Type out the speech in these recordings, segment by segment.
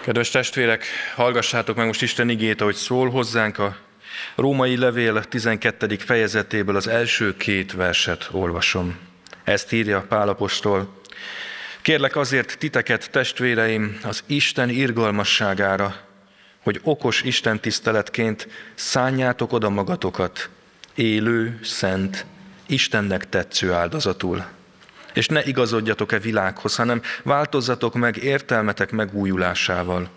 Kedves testvérek, hallgassátok meg most Isten igét, ahogy szól hozzánk a Római Levél 12. fejezetéből az első két verset olvasom. Ezt írja Pálapostól. Kérlek azért titeket, testvéreim, az Isten irgalmasságára, hogy okos Isten tiszteletként szánjátok oda magatokat, élő, szent, Istennek tetsző áldozatul. És ne igazodjatok-e világhoz, hanem változzatok meg értelmetek megújulásával,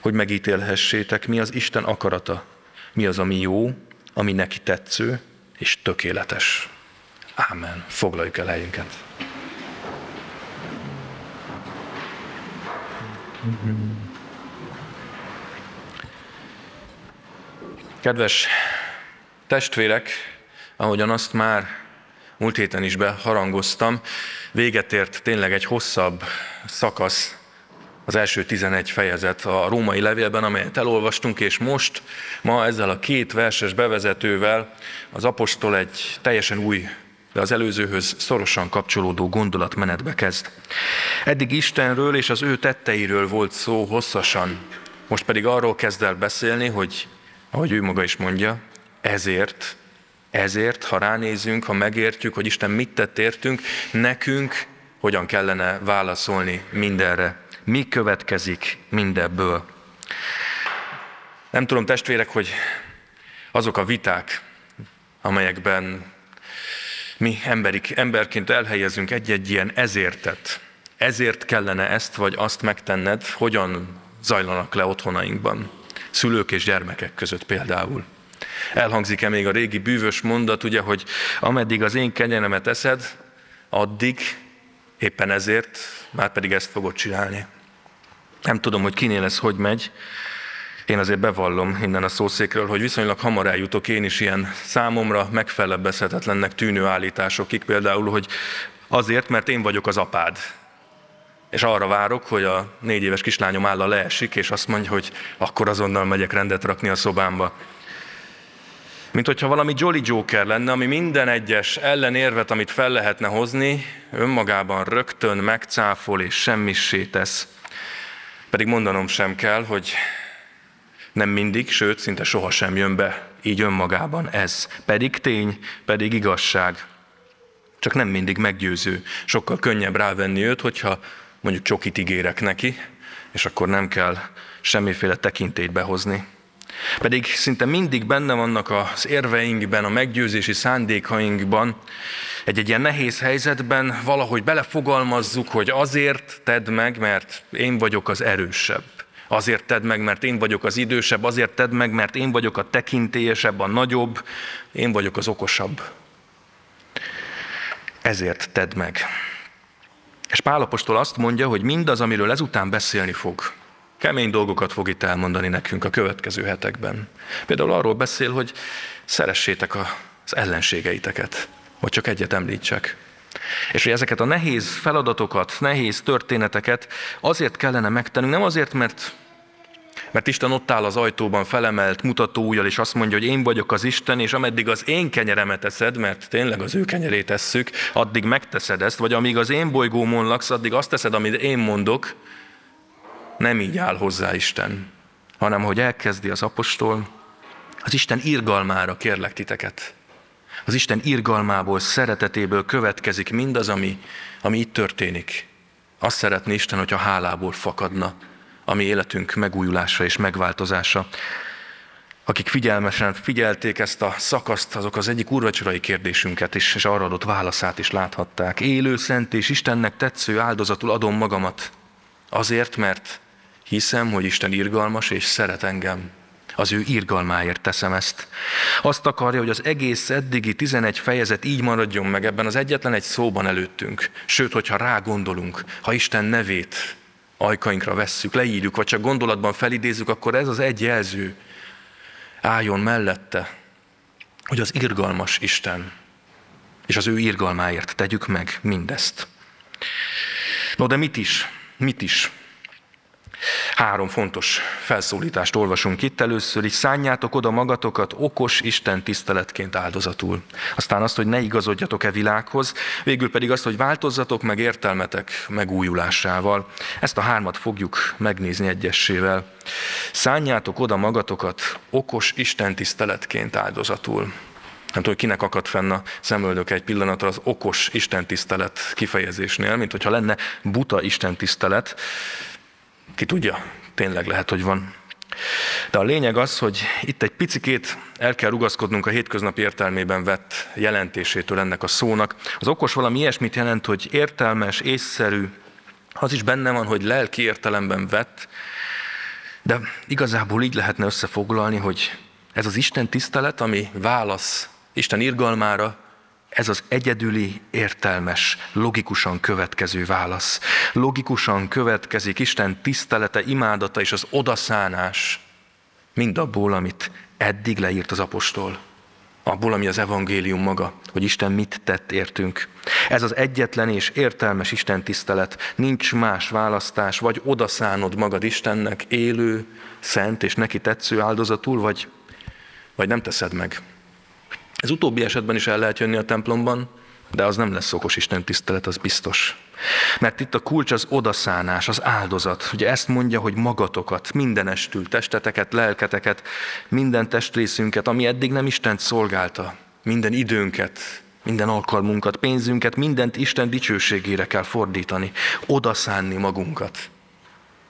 hogy megítélhessétek, mi az Isten akarata, mi az, ami jó, ami neki tetsző és tökéletes. Ámen. Foglaljuk el helyünket. Kedves testvérek, ahogyan azt már múlt héten is beharangoztam, véget ért tényleg egy hosszabb szakasz, az első 11 fejezet a római levélben, amelyet elolvastunk, és most, ma ezzel a két verses bevezetővel az apostol egy teljesen új, de az előzőhöz szorosan kapcsolódó gondolatmenetbe kezd. Eddig Istenről és az ő tetteiről volt szó hosszasan, most pedig arról kezd el beszélni, hogy, ahogy ő maga is mondja, ezért ezért, ha ránézünk, ha megértjük, hogy Isten mit tett értünk, nekünk hogyan kellene válaszolni mindenre. Mi következik mindebből? Nem tudom, testvérek, hogy azok a viták, amelyekben mi emberik, emberként elhelyezünk egy-egy ilyen ezértet, ezért kellene ezt vagy azt megtenned, hogyan zajlanak le otthonainkban, szülők és gyermekek között például. Elhangzik-e még a régi bűvös mondat, ugye, hogy ameddig az én kenyeremet eszed, addig éppen ezért már pedig ezt fogod csinálni. Nem tudom, hogy kinél ez hogy megy, én azért bevallom innen a szószékről, hogy viszonylag hamar eljutok én is ilyen számomra megfelebbezhetetlennek tűnő állításokig, például, hogy azért, mert én vagyok az apád. És arra várok, hogy a négy éves kislányom álla leesik, és azt mondja, hogy akkor azonnal megyek rendet rakni a szobámba. Mint hogyha valami Jolly Joker lenne, ami minden egyes ellenérvet, amit fel lehetne hozni, önmagában rögtön megcáfol és semmissé tesz. Pedig mondanom sem kell, hogy nem mindig, sőt, szinte sohasem jön be így önmagában ez. Pedig tény, pedig igazság. Csak nem mindig meggyőző. Sokkal könnyebb rávenni őt, hogyha mondjuk csokit ígérek neki, és akkor nem kell semmiféle tekintélyt behozni. Pedig szinte mindig benne vannak az érveinkben, a meggyőzési szándékainkban, egy-egy ilyen nehéz helyzetben valahogy belefogalmazzuk, hogy azért tedd meg, mert én vagyok az erősebb. Azért tedd meg, mert én vagyok az idősebb, azért tedd meg, mert én vagyok a tekintélyesebb, a nagyobb, én vagyok az okosabb. Ezért tedd meg. És Pálapostól azt mondja, hogy mindaz, amiről ezután beszélni fog, Kemény dolgokat fog itt elmondani nekünk a következő hetekben. Például arról beszél, hogy szeressétek az ellenségeiteket, vagy csak egyet említsek. És hogy ezeket a nehéz feladatokat, nehéz történeteket azért kellene megtennünk, nem azért, mert mert Isten ott áll az ajtóban felemelt mutatóujjal, és azt mondja, hogy én vagyok az Isten, és ameddig az én kenyeremet eszed, mert tényleg az ő kenyerét tesszük, addig megteszed ezt, vagy amíg az én bolygómon laksz, addig azt teszed, amit én mondok, nem így áll hozzá Isten, hanem hogy elkezdi az apostol, az Isten irgalmára kérlek titeket. Az Isten irgalmából, szeretetéből következik mindaz, ami, ami itt történik. Azt szeretné Isten, hogyha hálából fakadna a mi életünk megújulása és megváltozása. Akik figyelmesen figyelték ezt a szakaszt, azok az egyik úrvacsorai kérdésünket is, és arra adott válaszát is láthatták. Élő, szent és Istennek tetsző áldozatul adom magamat. Azért, mert Hiszem, hogy Isten irgalmas és szeret engem. Az ő irgalmáért teszem ezt. Azt akarja, hogy az egész eddigi 11 fejezet így maradjon meg ebben az egyetlen egy szóban előttünk. Sőt, hogyha rá gondolunk, ha Isten nevét ajkainkra vesszük, leírjuk, vagy csak gondolatban felidézzük, akkor ez az egy jelző álljon mellette, hogy az irgalmas Isten, és az ő irgalmáért tegyük meg mindezt. No, de mit is? Mit is? Három fontos felszólítást olvasunk itt. Először is szánjátok oda magatokat okos Isten tiszteletként áldozatul. Aztán azt, hogy ne igazodjatok-e világhoz, végül pedig azt, hogy változzatok meg értelmetek megújulásával. Ezt a hármat fogjuk megnézni egyessével. Szánjátok oda magatokat okos Isten tiszteletként áldozatul. Nem tudom, kinek akad fenn a szemöldök egy pillanatra az okos istentisztelet kifejezésnél, mint hogyha lenne buta istentisztelet. Ki tudja, tényleg lehet, hogy van. De a lényeg az, hogy itt egy picikét el kell rugaszkodnunk a hétköznapi értelmében vett jelentésétől ennek a szónak. Az okos valami ilyesmit jelent, hogy értelmes, észszerű, az is benne van, hogy lelki értelemben vett, de igazából így lehetne összefoglalni, hogy ez az Isten tisztelet, ami válasz Isten irgalmára, ez az egyedüli, értelmes, logikusan következő válasz. Logikusan következik Isten tisztelete, imádata és az odaszánás mindabból, amit eddig leírt az apostol. Abból, ami az evangélium maga, hogy Isten mit tett értünk. Ez az egyetlen és értelmes Isten tisztelet. Nincs más választás, vagy odaszánod magad Istennek élő, szent és neki tetsző áldozatul, vagy, vagy nem teszed meg. Ez utóbbi esetben is el lehet jönni a templomban, de az nem lesz okos Isten tisztelet, az biztos. Mert itt a kulcs az odaszánás, az áldozat. Ugye ezt mondja, hogy magatokat, mindenestül, testeteket, lelketeket, minden testrészünket, ami eddig nem Istent szolgálta, minden időnket, minden alkalmunkat, pénzünket, mindent Isten dicsőségére kell fordítani, odaszánni magunkat.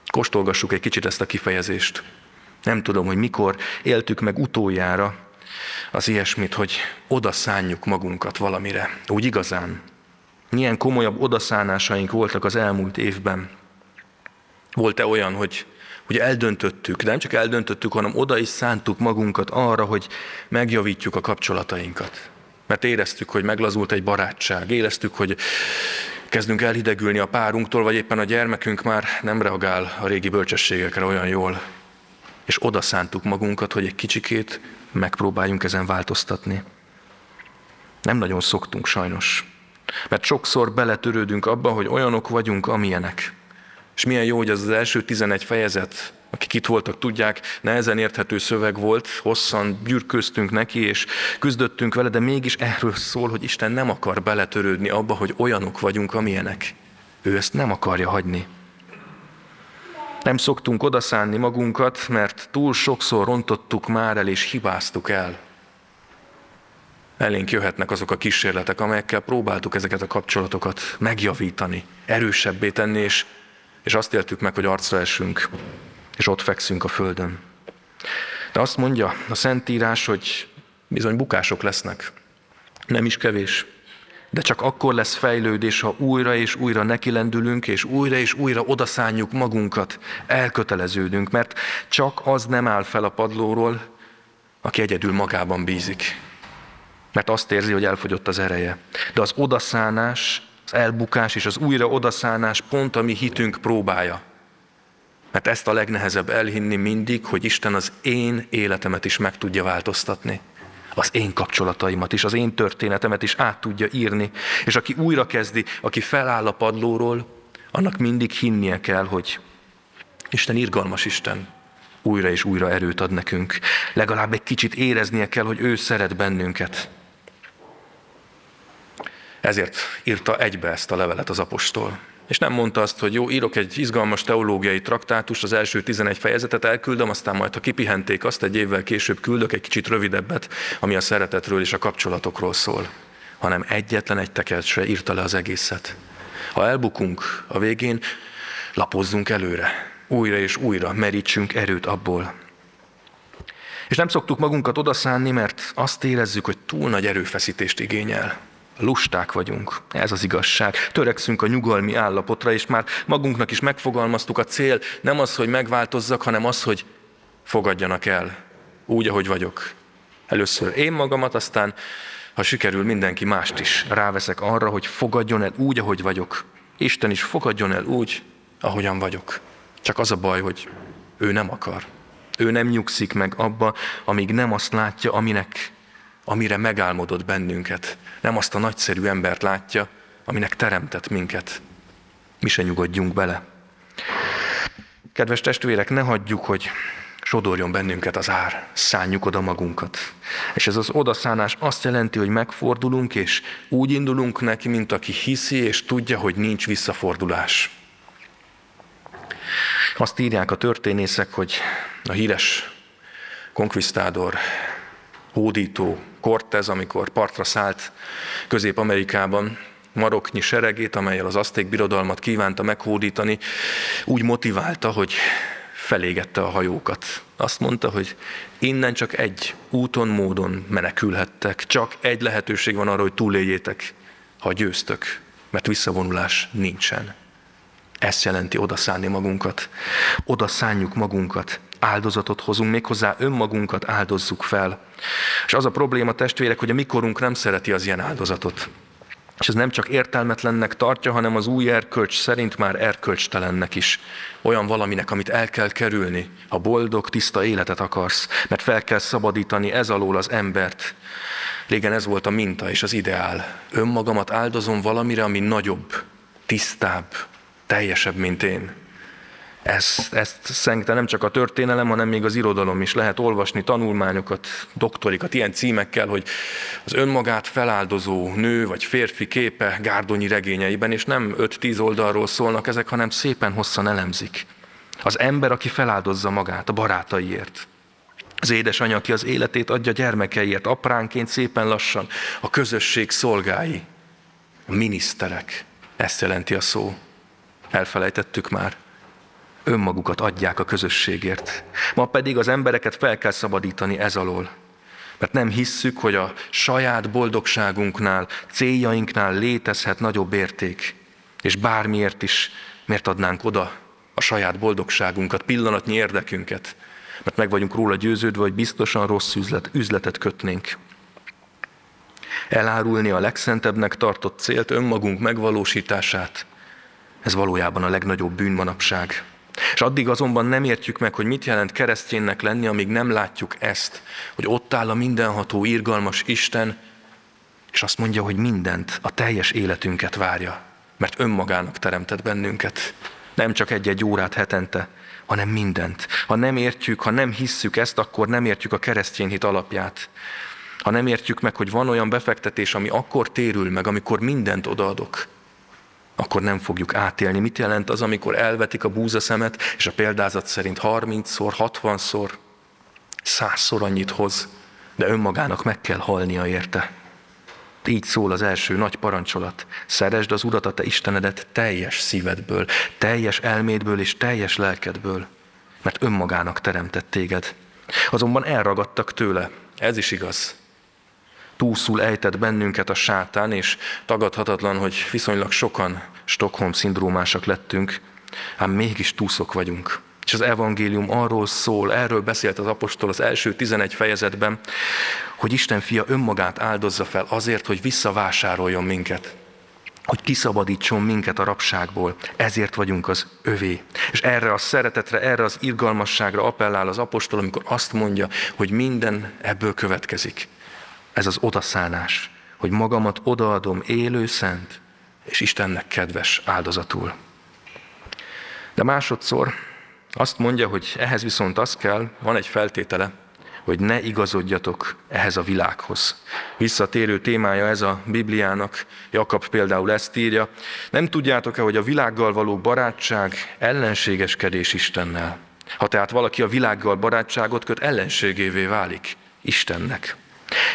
Kóstolgassuk egy kicsit ezt a kifejezést. Nem tudom, hogy mikor éltük meg utoljára az ilyesmit, hogy odaszánjuk magunkat valamire, úgy igazán. Milyen komolyabb odaszánásaink voltak az elmúlt évben. Volt-e olyan, hogy hogy eldöntöttük, de nem csak eldöntöttük, hanem oda is szántuk magunkat arra, hogy megjavítjuk a kapcsolatainkat. Mert éreztük, hogy meglazult egy barátság, éreztük, hogy kezdünk elhidegülni a párunktól, vagy éppen a gyermekünk már nem reagál a régi bölcsességekre olyan jól. És oda szántuk magunkat, hogy egy kicsikét megpróbáljunk ezen változtatni. Nem nagyon szoktunk sajnos. Mert sokszor beletörődünk abba, hogy olyanok vagyunk, amilyenek. És milyen jó, hogy az az első 11 fejezet, akik itt voltak, tudják, nehezen érthető szöveg volt, hosszan gyűrköztünk neki, és küzdöttünk vele, de mégis erről szól, hogy Isten nem akar beletörődni abba, hogy olyanok vagyunk, amilyenek. Ő ezt nem akarja hagyni. Nem szoktunk odaszánni magunkat, mert túl sokszor rontottuk már el és hibáztuk el. Elénk jöhetnek azok a kísérletek, amelyekkel próbáltuk ezeket a kapcsolatokat megjavítani, erősebbé tenni, és, és azt éltük meg, hogy arcra esünk, és ott fekszünk a földön. De azt mondja a Szentírás, hogy bizony bukások lesznek. Nem is kevés. De csak akkor lesz fejlődés, ha újra és újra nekilendülünk, és újra és újra odaszánjuk magunkat, elköteleződünk, mert csak az nem áll fel a padlóról, aki egyedül magában bízik. Mert azt érzi, hogy elfogyott az ereje. De az odaszánás, az elbukás és az újra odaszánás pont a mi hitünk próbája. Mert ezt a legnehezebb elhinni mindig, hogy Isten az én életemet is meg tudja változtatni az én kapcsolataimat is, az én történetemet is át tudja írni. És aki újra kezdi, aki feláll a padlóról, annak mindig hinnie kell, hogy Isten irgalmas Isten, újra és újra erőt ad nekünk. Legalább egy kicsit éreznie kell, hogy ő szeret bennünket. Ezért írta egybe ezt a levelet az apostol. És nem mondta azt, hogy jó, írok egy izgalmas teológiai traktátust, az első 11 fejezetet elküldöm, aztán majd, ha kipihenték azt, egy évvel később küldök egy kicsit rövidebbet, ami a szeretetről és a kapcsolatokról szól. Hanem egyetlen egy tekercsre írta le az egészet. Ha elbukunk a végén, lapozzunk előre. Újra és újra merítsünk erőt abból. És nem szoktuk magunkat odaszánni, mert azt érezzük, hogy túl nagy erőfeszítést igényel. Lusták vagyunk, ez az igazság. Törekszünk a nyugalmi állapotra, és már magunknak is megfogalmaztuk a cél, nem az, hogy megváltozzak, hanem az, hogy fogadjanak el, úgy, ahogy vagyok. Először én magamat, aztán, ha sikerül, mindenki mást is ráveszek arra, hogy fogadjon el úgy, ahogy vagyok. Isten is fogadjon el úgy, ahogyan vagyok. Csak az a baj, hogy ő nem akar. Ő nem nyugszik meg abba, amíg nem azt látja, aminek amire megálmodott bennünket. Nem azt a nagyszerű embert látja, aminek teremtett minket. Mi se nyugodjunk bele. Kedves testvérek, ne hagyjuk, hogy sodorjon bennünket az ár, szánjuk oda magunkat. És ez az odaszánás azt jelenti, hogy megfordulunk, és úgy indulunk neki, mint aki hiszi, és tudja, hogy nincs visszafordulás. Azt írják a történészek, hogy a híres konkvisztádor, hódító Cortez, amikor partra szállt Közép-Amerikában, maroknyi seregét, amelyel az azték birodalmat kívánta meghódítani, úgy motiválta, hogy felégette a hajókat. Azt mondta, hogy innen csak egy úton, módon menekülhettek, csak egy lehetőség van arra, hogy túléljétek, ha győztök, mert visszavonulás nincsen. Ezt jelenti odaszánni magunkat. Oda szánjuk magunkat, áldozatot hozunk, méghozzá önmagunkat áldozzuk fel. És az a probléma, testvérek, hogy a mikorunk nem szereti az ilyen áldozatot. És ez nem csak értelmetlennek tartja, hanem az új erkölcs szerint már erkölcstelennek is. Olyan valaminek, amit el kell kerülni, ha boldog, tiszta életet akarsz, mert fel kell szabadítani ez alól az embert. Régen ez volt a minta és az ideál. Önmagamat áldozom valamire, ami nagyobb, tisztább, teljesebb, mint én. Ezt, ezt szengte nem csak a történelem, hanem még az irodalom is. Lehet olvasni tanulmányokat, doktorikat ilyen címekkel, hogy az önmagát feláldozó nő vagy férfi képe Gárdonyi regényeiben, és nem 5-10 oldalról szólnak ezek, hanem szépen hosszan elemzik. Az ember, aki feláldozza magát a barátaiért. Az édesanyja, aki az életét adja gyermekeiért, apránként szépen lassan a közösség szolgái, a miniszterek. Ezt jelenti a szó. Elfelejtettük már önmagukat adják a közösségért. Ma pedig az embereket fel kell szabadítani ez alól. Mert nem hisszük, hogy a saját boldogságunknál, céljainknál létezhet nagyobb érték. És bármiért is miért adnánk oda a saját boldogságunkat, pillanatnyi érdekünket. Mert meg vagyunk róla győződve, hogy biztosan rossz üzlet, üzletet kötnénk. Elárulni a legszentebbnek tartott célt, önmagunk megvalósítását, ez valójában a legnagyobb bűn manapság. És addig azonban nem értjük meg, hogy mit jelent kereszténynek lenni, amíg nem látjuk ezt, hogy ott áll a mindenható, irgalmas Isten, és azt mondja, hogy mindent, a teljes életünket várja, mert önmagának teremtett bennünket. Nem csak egy-egy órát hetente, hanem mindent. Ha nem értjük, ha nem hisszük ezt, akkor nem értjük a keresztény hit alapját. Ha nem értjük meg, hogy van olyan befektetés, ami akkor térül meg, amikor mindent odaadok, akkor nem fogjuk átélni. Mit jelent az, amikor elvetik a búzaszemet, és a példázat szerint 30-szor, 60-szor, 100-szor annyit hoz, de önmagának meg kell halnia érte. Így szól az első nagy parancsolat. Szeresd az Urat, a te Istenedet teljes szívedből, teljes elmédből és teljes lelkedből, mert önmagának teremtett téged. Azonban elragadtak tőle. Ez is igaz túlszul ejtett bennünket a sátán, és tagadhatatlan, hogy viszonylag sokan Stockholm-szindrómásak lettünk, ám mégis túszok vagyunk. És az evangélium arról szól, erről beszélt az apostol az első 11 fejezetben, hogy Isten fia önmagát áldozza fel azért, hogy visszavásároljon minket hogy kiszabadítson minket a rabságból. Ezért vagyunk az övé. És erre a szeretetre, erre az irgalmasságra appellál az apostol, amikor azt mondja, hogy minden ebből következik. Ez az odaszánás, hogy magamat odaadom élő, szent és Istennek kedves áldozatul. De másodszor azt mondja, hogy ehhez viszont az kell, van egy feltétele, hogy ne igazodjatok ehhez a világhoz. Visszatérő témája ez a Bibliának, Jakab például ezt írja, nem tudjátok-e, hogy a világgal való barátság ellenségeskedés Istennel? Ha tehát valaki a világgal barátságot köt, ellenségévé válik Istennek.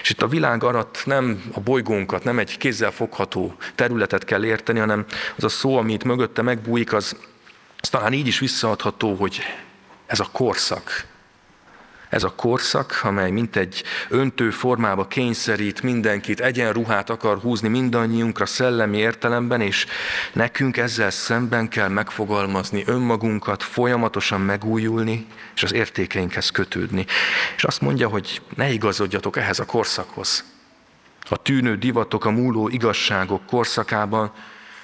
És itt a világ alatt nem a bolygónkat, nem egy kézzel fogható területet kell érteni, hanem az a szó, ami itt mögötte megbújik, az, az talán így is visszaadható, hogy ez a korszak, ez a korszak, amely mint egy öntő formába kényszerít mindenkit, egyenruhát akar húzni mindannyiunkra szellemi értelemben, és nekünk ezzel szemben kell megfogalmazni önmagunkat, folyamatosan megújulni, és az értékeinkhez kötődni. És azt mondja, hogy ne igazodjatok ehhez a korszakhoz. A tűnő divatok, a múló igazságok korszakában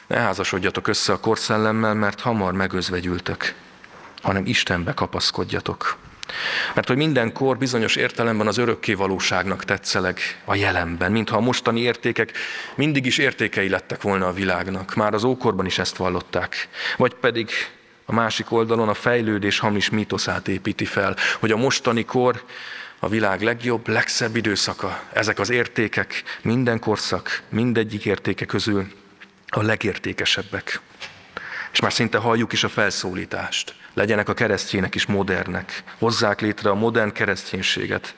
ne házasodjatok össze a korszellemmel, mert hamar megözvegyültök, hanem Istenbe kapaszkodjatok. Mert hogy mindenkor bizonyos értelemben az örökké valóságnak tetszeleg a jelenben, mintha a mostani értékek mindig is értékei lettek volna a világnak. Már az ókorban is ezt vallották. Vagy pedig a másik oldalon a fejlődés hamis mítoszát építi fel, hogy a mostani kor a világ legjobb, legszebb időszaka. Ezek az értékek, minden korszak, mindegyik értéke közül a legértékesebbek. És már szinte halljuk is a felszólítást. Legyenek a keresztjének is modernek. Hozzák létre a modern kereszténységet.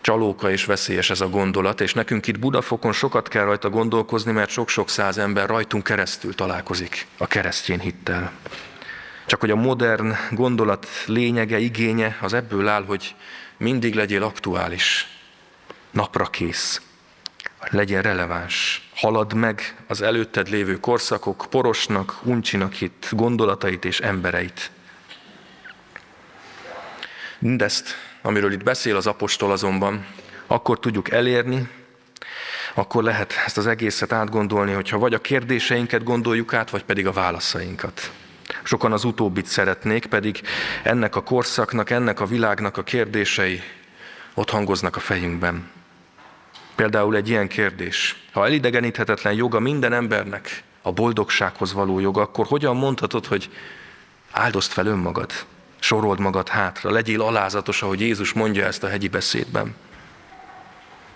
Csalóka és veszélyes ez a gondolat, és nekünk itt Budafokon sokat kell rajta gondolkozni, mert sok-sok száz ember rajtunk keresztül találkozik a keresztény hittel. Csak hogy a modern gondolat lényege, igénye az ebből áll, hogy mindig legyél aktuális, napra kész, legyen releváns, halad meg az előtted lévő korszakok porosnak, uncsinak hit gondolatait és embereit. Mindezt, amiről itt beszél az apostol azonban, akkor tudjuk elérni, akkor lehet ezt az egészet átgondolni, hogyha vagy a kérdéseinket gondoljuk át, vagy pedig a válaszainkat. Sokan az utóbbit szeretnék, pedig ennek a korszaknak, ennek a világnak a kérdései ott hangoznak a fejünkben. Például egy ilyen kérdés. Ha elidegeníthetetlen joga minden embernek a boldogsághoz való joga, akkor hogyan mondhatod, hogy áldozd fel önmagad, sorold magad hátra, legyél alázatos, ahogy Jézus mondja ezt a hegyi beszédben.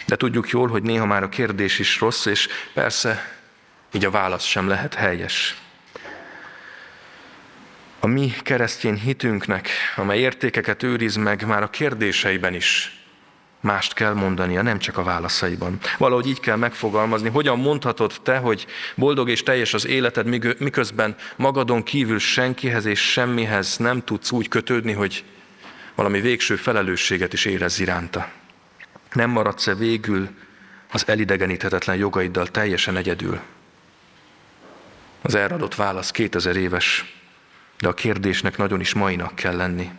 De tudjuk jól, hogy néha már a kérdés is rossz, és persze így a válasz sem lehet helyes a mi keresztény hitünknek, amely értékeket őriz meg, már a kérdéseiben is mást kell mondania, nem csak a válaszaiban. Valahogy így kell megfogalmazni, hogyan mondhatod te, hogy boldog és teljes az életed, miközben magadon kívül senkihez és semmihez nem tudsz úgy kötődni, hogy valami végső felelősséget is érez iránta. Nem maradsz-e végül az elidegeníthetetlen jogaiddal teljesen egyedül? Az erre válasz 2000 éves de a kérdésnek nagyon is mainak kell lenni.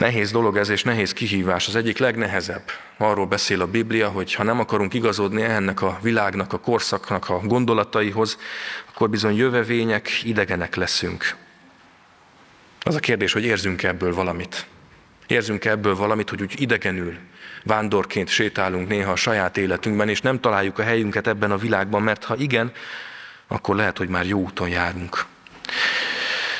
Nehéz dolog ez, és nehéz kihívás. Az egyik legnehezebb. Arról beszél a Biblia, hogy ha nem akarunk igazodni ennek a világnak, a korszaknak a gondolataihoz, akkor bizony jövevények, idegenek leszünk. Az a kérdés, hogy érzünk ebből valamit. Érzünk ebből valamit, hogy úgy idegenül, vándorként sétálunk néha a saját életünkben, és nem találjuk a helyünket ebben a világban, mert ha igen, akkor lehet, hogy már jó úton járunk.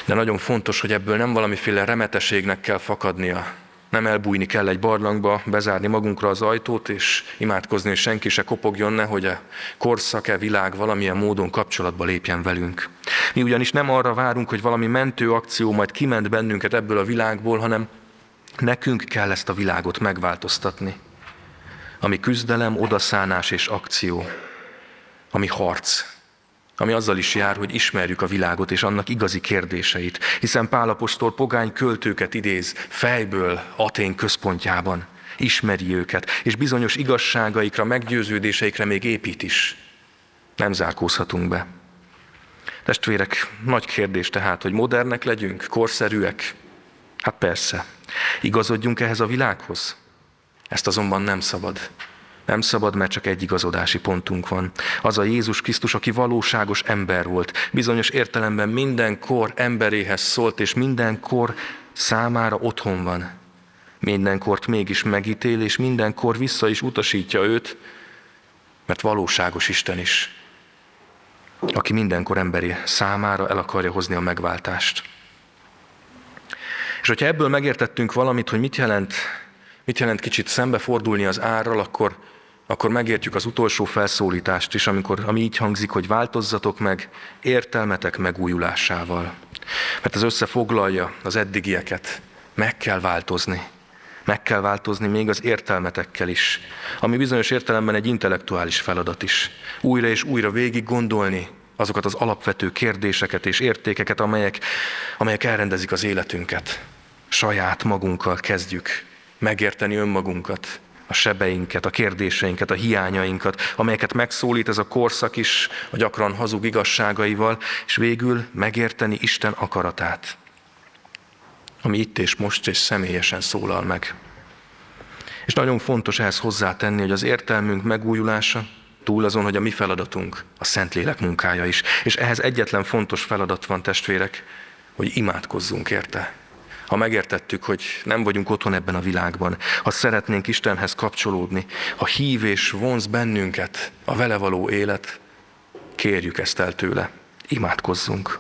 De nagyon fontos, hogy ebből nem valamiféle remeteségnek kell fakadnia. Nem elbújni kell egy barlangba, bezárni magunkra az ajtót, és imádkozni, hogy senki se kopogjon, ne, hogy a korszak-e világ valamilyen módon kapcsolatba lépjen velünk. Mi ugyanis nem arra várunk, hogy valami mentő akció majd kiment bennünket ebből a világból, hanem nekünk kell ezt a világot megváltoztatni. Ami küzdelem, odaszánás és akció, ami harc, ami azzal is jár, hogy ismerjük a világot és annak igazi kérdéseit, hiszen Pálapostól pogány költőket idéz fejből Atén központjában, ismeri őket, és bizonyos igazságaikra, meggyőződéseikre még épít is. Nem zárkózhatunk be. Testvérek, nagy kérdés tehát, hogy modernek legyünk, korszerűek? Hát persze. Igazodjunk ehhez a világhoz? Ezt azonban nem szabad. Nem szabad, mert csak egy igazodási pontunk van. Az a Jézus Krisztus, aki valóságos ember volt. Bizonyos értelemben minden kor emberéhez szólt, és minden kor számára otthon van. Mindenkort mégis megítél, és mindenkor vissza is utasítja őt, mert valóságos Isten is, aki mindenkor emberi számára el akarja hozni a megváltást. És hogyha ebből megértettünk valamit, hogy mit jelent, mit jelent kicsit szembefordulni az árral, akkor akkor megértjük az utolsó felszólítást is, amikor, ami így hangzik, hogy változzatok meg értelmetek megújulásával. Mert ez összefoglalja az eddigieket. Meg kell változni. Meg kell változni még az értelmetekkel is, ami bizonyos értelemben egy intellektuális feladat is. Újra és újra végig gondolni azokat az alapvető kérdéseket és értékeket, amelyek, amelyek elrendezik az életünket. Saját magunkkal kezdjük megérteni önmagunkat, a sebeinket, a kérdéseinket, a hiányainkat, amelyeket megszólít ez a korszak is a gyakran hazug igazságaival, és végül megérteni Isten akaratát, ami itt és most és személyesen szólal meg. És nagyon fontos ehhez hozzátenni, hogy az értelmünk megújulása, túl azon, hogy a mi feladatunk, a Szentlélek munkája is. És ehhez egyetlen fontos feladat van, testvérek, hogy imádkozzunk érte ha megértettük, hogy nem vagyunk otthon ebben a világban, ha szeretnénk Istenhez kapcsolódni, ha hív és vonz bennünket a vele való élet, kérjük ezt el tőle. Imádkozzunk.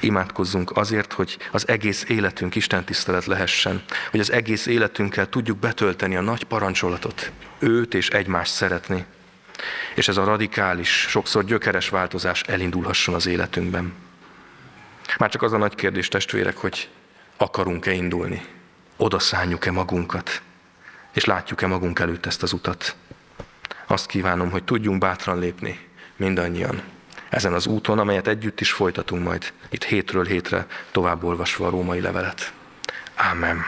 Imádkozzunk azért, hogy az egész életünk Isten tisztelet lehessen, hogy az egész életünkkel tudjuk betölteni a nagy parancsolatot, őt és egymást szeretni, és ez a radikális, sokszor gyökeres változás elindulhasson az életünkben. Már csak az a nagy kérdés, testvérek, hogy akarunk-e indulni, oda szánjuk-e magunkat, és látjuk-e magunk előtt ezt az utat. Azt kívánom, hogy tudjunk bátran lépni, mindannyian, ezen az úton, amelyet együtt is folytatunk majd, itt hétről hétre tovább olvasva a római levelet. Ámen.